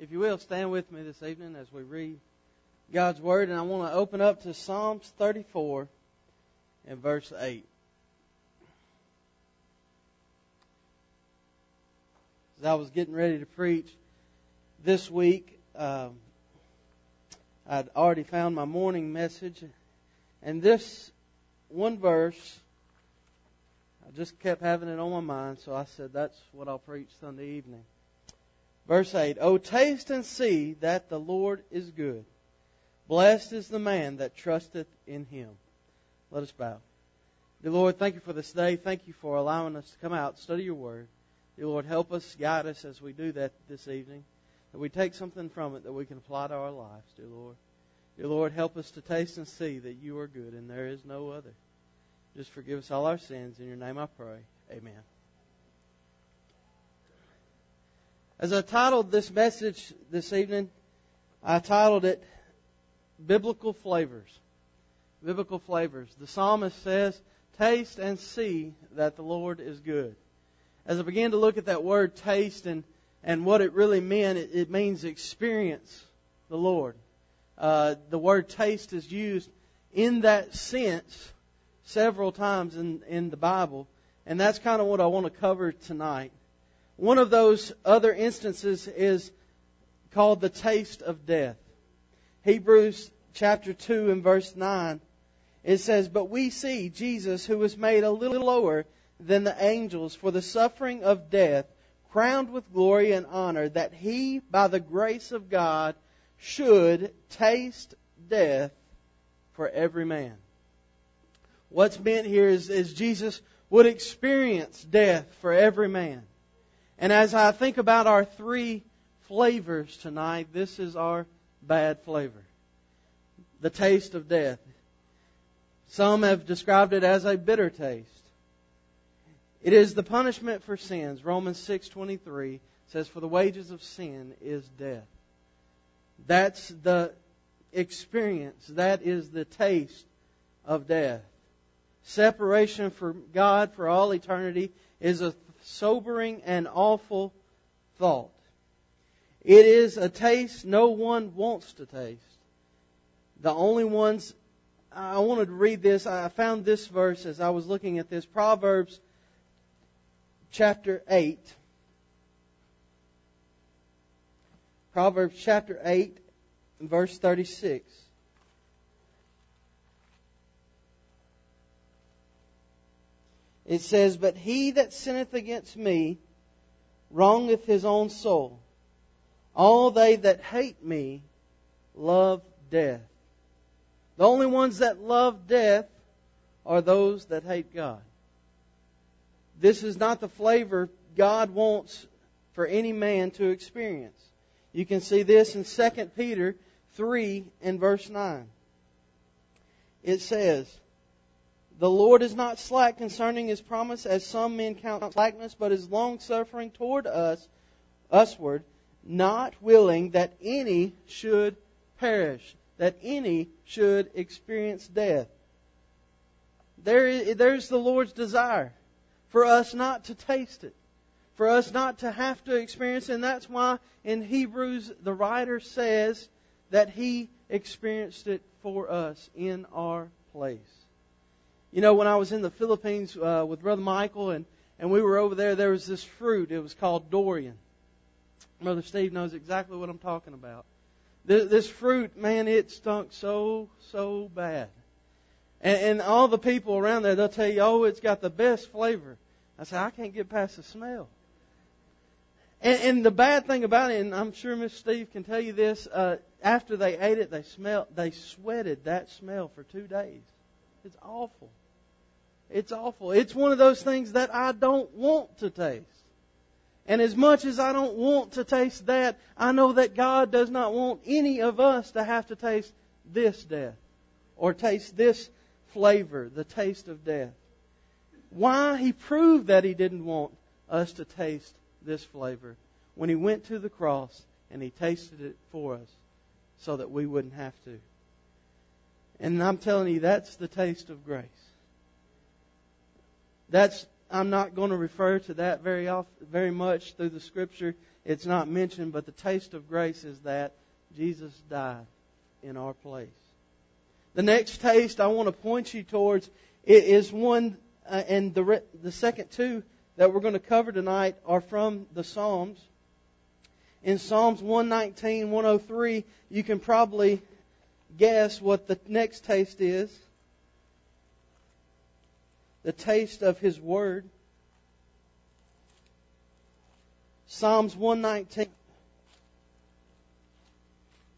If you will, stand with me this evening as we read God's Word. And I want to open up to Psalms 34 and verse 8. As I was getting ready to preach this week, um, I'd already found my morning message. And this one verse, I just kept having it on my mind, so I said that's what I'll preach Sunday evening. Verse 8 O taste and see that the Lord is good. Blessed is the man that trusteth in him. Let us bow. Dear Lord, thank you for this day. Thank you for allowing us to come out, study your word. Dear Lord, help us, guide us as we do that this evening. That we take something from it that we can apply to our lives, dear Lord. Dear Lord, help us to taste and see that you are good and there is no other. Just forgive us all our sins. In your name I pray. Amen. As I titled this message this evening, I titled it Biblical Flavors. Biblical Flavors. The psalmist says, Taste and see that the Lord is good. As I began to look at that word taste and, and what it really meant, it, it means experience the Lord. Uh, the word taste is used in that sense several times in, in the Bible, and that's kind of what I want to cover tonight. One of those other instances is called the taste of death. Hebrews chapter 2 and verse 9. It says, But we see Jesus, who was made a little lower than the angels for the suffering of death, crowned with glory and honor, that he, by the grace of God, should taste death for every man. What's meant here is, is Jesus would experience death for every man. And as I think about our three flavors tonight, this is our bad flavor. The taste of death. Some have described it as a bitter taste. It is the punishment for sins. Romans 6:23 says for the wages of sin is death. That's the experience. That is the taste of death. Separation from God for all eternity is a sobering and awful thought. It is a taste no one wants to taste. The only ones, I wanted to read this. I found this verse as I was looking at this. Proverbs chapter 8. Proverbs chapter 8, verse 36. It says, But he that sinneth against me wrongeth his own soul. All they that hate me love death. The only ones that love death are those that hate God. This is not the flavor God wants for any man to experience. You can see this in 2 Peter 3 and verse 9. It says, The Lord is not slack concerning his promise, as some men count slackness, but is long suffering toward us, usward, not willing that any should perish, that any should experience death. There, there's the Lord's desire for us not to taste it for us not to have to experience. And that's why in Hebrews, the writer says that he experienced it for us in our place. You know, when I was in the Philippines uh, with Brother Michael and, and we were over there, there was this fruit. It was called durian. Brother Steve knows exactly what I'm talking about. This, this fruit, man, it stunk so, so bad. And, and all the people around there, they'll tell you, oh, it's got the best flavor. I said, I can't get past the smell. And, and the bad thing about it, and I'm sure Miss Steve can tell you this, uh, after they ate it, they smelled, they sweated that smell for two days. It's awful. It's awful. It's one of those things that I don't want to taste. And as much as I don't want to taste that, I know that God does not want any of us to have to taste this death or taste this flavor, the taste of death. Why? He proved that He didn't want us to taste this flavor when he went to the cross and he tasted it for us so that we wouldn't have to. And I'm telling you, that's the taste of grace. That's I'm not going to refer to that very often, very much through the scripture it's not mentioned, but the taste of grace is that Jesus died in our place. The next taste I want to point you towards is one, uh, and the, the second two that we're going to cover tonight are from the Psalms. In Psalms 119, 103, you can probably guess what the next taste is the taste of His Word. Psalms 119,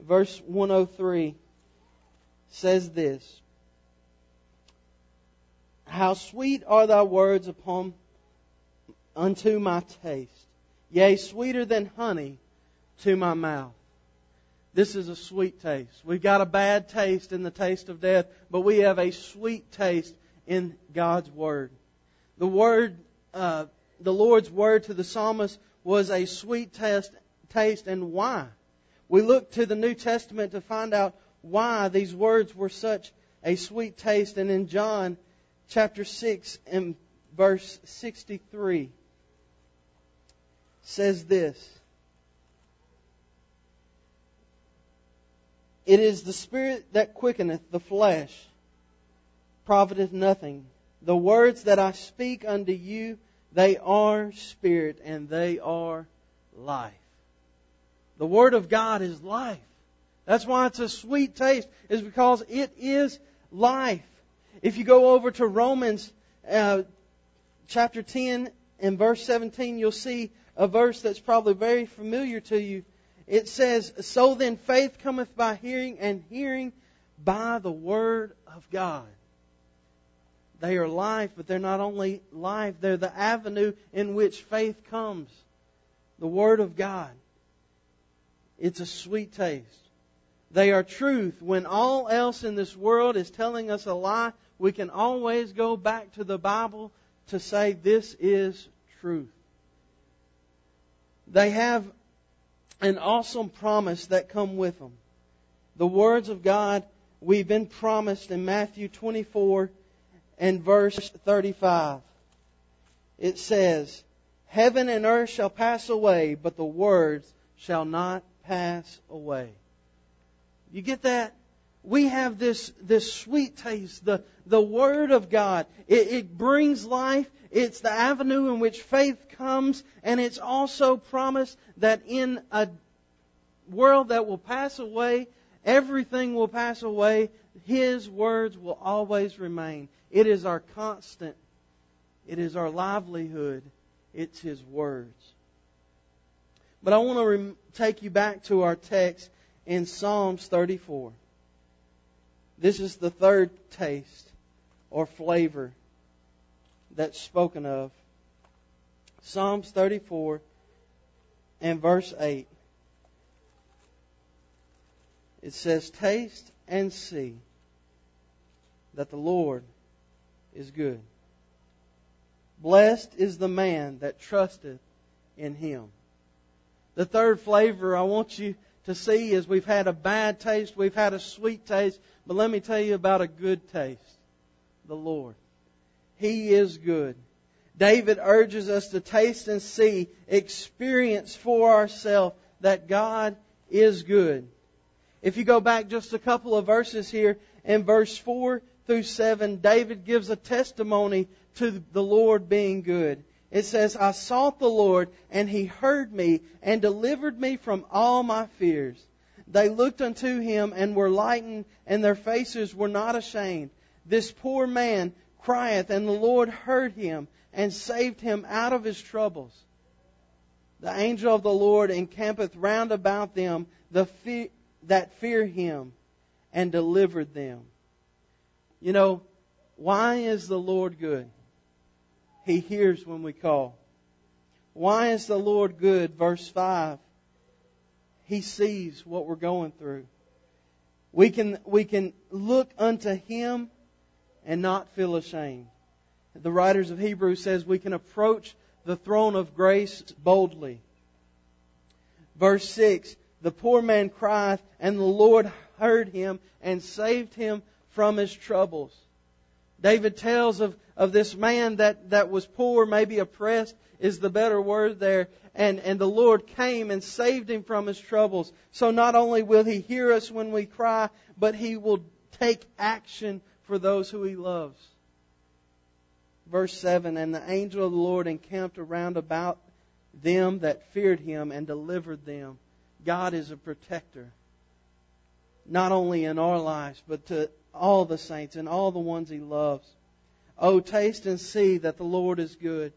verse 103 says this How sweet are thy words upon unto my taste, yea, sweeter than honey to my mouth. This is a sweet taste. We've got a bad taste in the taste of death, but we have a sweet taste in God's Word. The Word, uh, the Lord's Word to the psalmist was a sweet taste, taste and why? We look to the New Testament to find out why these words were such a sweet taste. And in John chapter 6 and verse 63 says this. It is the Spirit that quickeneth the flesh, profiteth nothing. The words that I speak unto you, they are spirit and they are life. The Word of God is life. That's why it's a sweet taste, is because it is life. If you go over to Romans uh, chapter 10 and verse 17, you'll see a verse that's probably very familiar to you. It says, So then faith cometh by hearing, and hearing by the Word of God. They are life, but they're not only life, they're the avenue in which faith comes. The Word of God. It's a sweet taste. They are truth. When all else in this world is telling us a lie, we can always go back to the Bible to say this is truth. They have an awesome promise that come with them. The words of God we've been promised in Matthew 24 and verse 35. It says, Heaven and earth shall pass away, but the words shall not pass away. You get that? We have this, this sweet taste, the, the Word of God. It, it brings life. It's the avenue in which faith comes, and it's also promised that in a world that will pass away, everything will pass away, His words will always remain. It is our constant, it is our livelihood, it's His words. But I want to take you back to our text in Psalms 34. This is the third taste or flavor that's spoken of. Psalms 34 and verse 8. It says, Taste and see that the Lord is good. Blessed is the man that trusteth in him. The third flavor I want you to see is we've had a bad taste, we've had a sweet taste, but let me tell you about a good taste. The Lord. He is good. David urges us to taste and see, experience for ourselves that God is good. If you go back just a couple of verses here, in verse 4 through 7, David gives a testimony to the Lord being good. It says, I sought the Lord, and he heard me, and delivered me from all my fears. They looked unto him, and were lightened, and their faces were not ashamed. This poor man crieth, and the Lord heard him, and saved him out of his troubles. The angel of the Lord encampeth round about them the that fear him, and delivered them. You know, why is the Lord good? He hears when we call. Why is the Lord good? Verse 5. He sees what we're going through. We can, we can look unto Him and not feel ashamed. The writers of Hebrews says we can approach the throne of grace boldly. Verse 6, the poor man crieth and the Lord heard him and saved him from his troubles. David tells of, of this man that, that was poor, maybe oppressed is the better word there. And, and the Lord came and saved him from his troubles. So not only will he hear us when we cry, but he will take action for those who he loves. Verse 7 And the angel of the Lord encamped around about them that feared him and delivered them. God is a protector, not only in our lives, but to all the saints and all the ones he loves. Oh, taste and see that the Lord is good.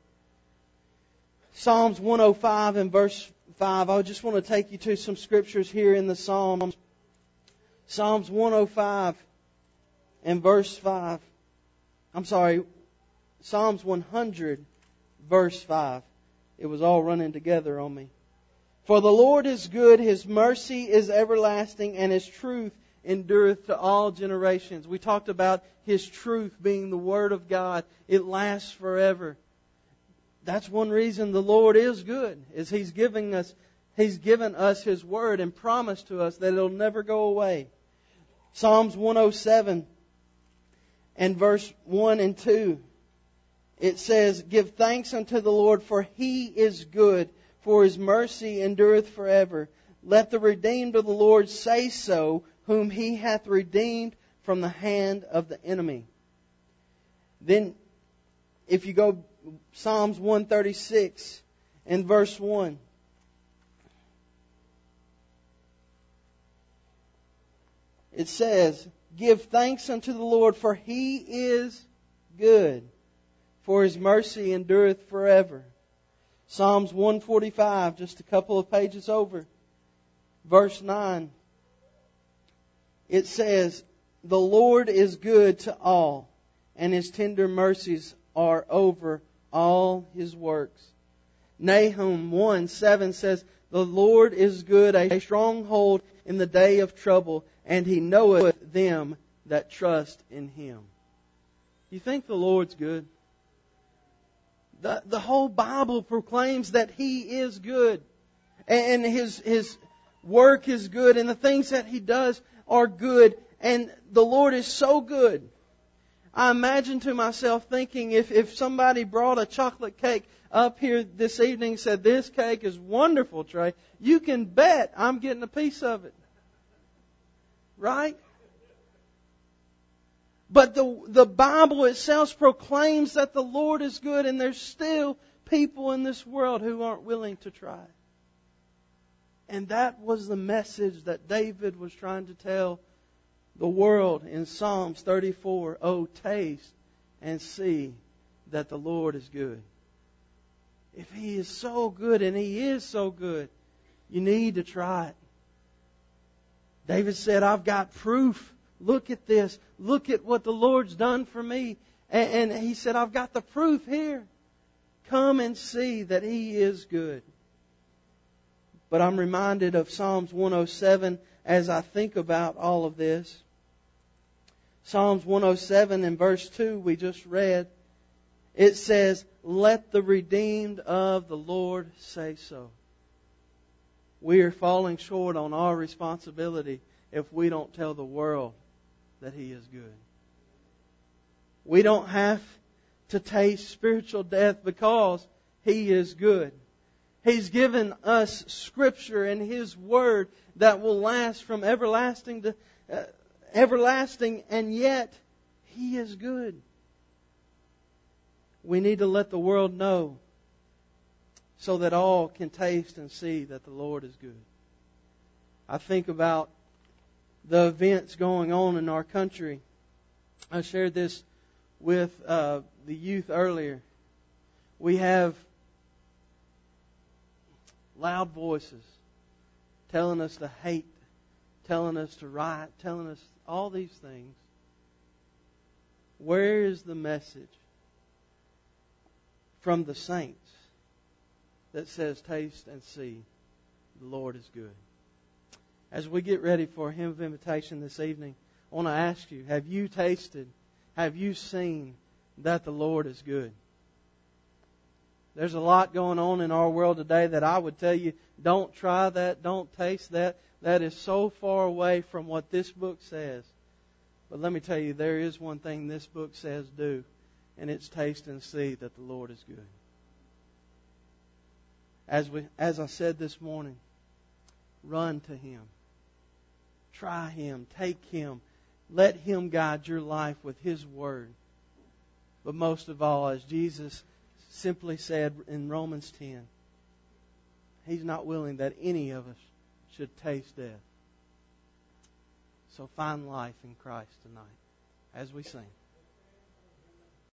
Psalms 105 and verse 5. I just want to take you to some scriptures here in the Psalms. Psalms 105 and verse 5. I'm sorry, Psalms 100 verse 5. It was all running together on me. For the Lord is good, His mercy is everlasting, and His truth endureth to all generations. We talked about His truth being the Word of God. It lasts forever. That's one reason the Lord is good, is He's giving us, He's given us His Word and promised to us that it'll never go away. Psalms 107 and verse 1 and 2. It says, Give thanks unto the Lord, for He is good, for His mercy endureth forever. Let the redeemed of the Lord say so, whom he hath redeemed from the hand of the enemy. Then, if you go Psalms 136 and verse 1. It says, Give thanks unto the Lord, for he is good, for his mercy endureth forever. Psalms 145, just a couple of pages over, verse 9 it says, The Lord is good to all, and his tender mercies are over all his works. Nahum 1 7 says, The Lord is good, a stronghold in the day of trouble, and he knoweth them that trust in him. You think the Lord's good? The, the whole Bible proclaims that he is good. And his, his work is good, and the things that he does are good, and the Lord is so good. I imagine to myself thinking if, if somebody brought a chocolate cake up here this evening said, This cake is wonderful, Trey, you can bet I'm getting a piece of it. Right? But the, the Bible itself proclaims that the Lord is good, and there's still people in this world who aren't willing to try. And that was the message that David was trying to tell the world in Psalms 34. Oh, taste and see that the Lord is good. If He is so good, and He is so good, you need to try it. David said, I've got proof. Look at this. Look at what the Lord's done for me. And, he said, I've got the proof here. Come and see that He is good. But I'm reminded of Psalms 107 as I think about all of this. Psalms 107 and verse 2 we just read. It says, Let the redeemed of the Lord say so. We are falling short on our responsibility if we don't tell the world that He is good. We don't have to taste spiritual death because He is good. He's given us Scripture and His Word that will last from everlasting to uh, everlasting, and yet He is good. We need to let the world know so that all can taste and see that the Lord is good. I think about the events going on in our country. I shared this with uh, the youth earlier. We have loud voices telling us to hate, telling us to riot, telling us all these things. Where is the message from the saints that says, Taste and see, the Lord is good? As we get ready for a hymn of invitation this evening, I want to ask you have you tasted, have you seen that the Lord is good? There's a lot going on in our world today that I would tell you don't try that, don't taste that. That is so far away from what this book says. But let me tell you, there is one thing this book says do, and it's taste and see that the Lord is good. As, we, as I said this morning, run to Him. Try Him. Take Him. Let Him guide your life with His Word. But most of all, as Jesus simply said in Romans 10, He's not willing that any of us should taste death. So find life in Christ tonight as we sing.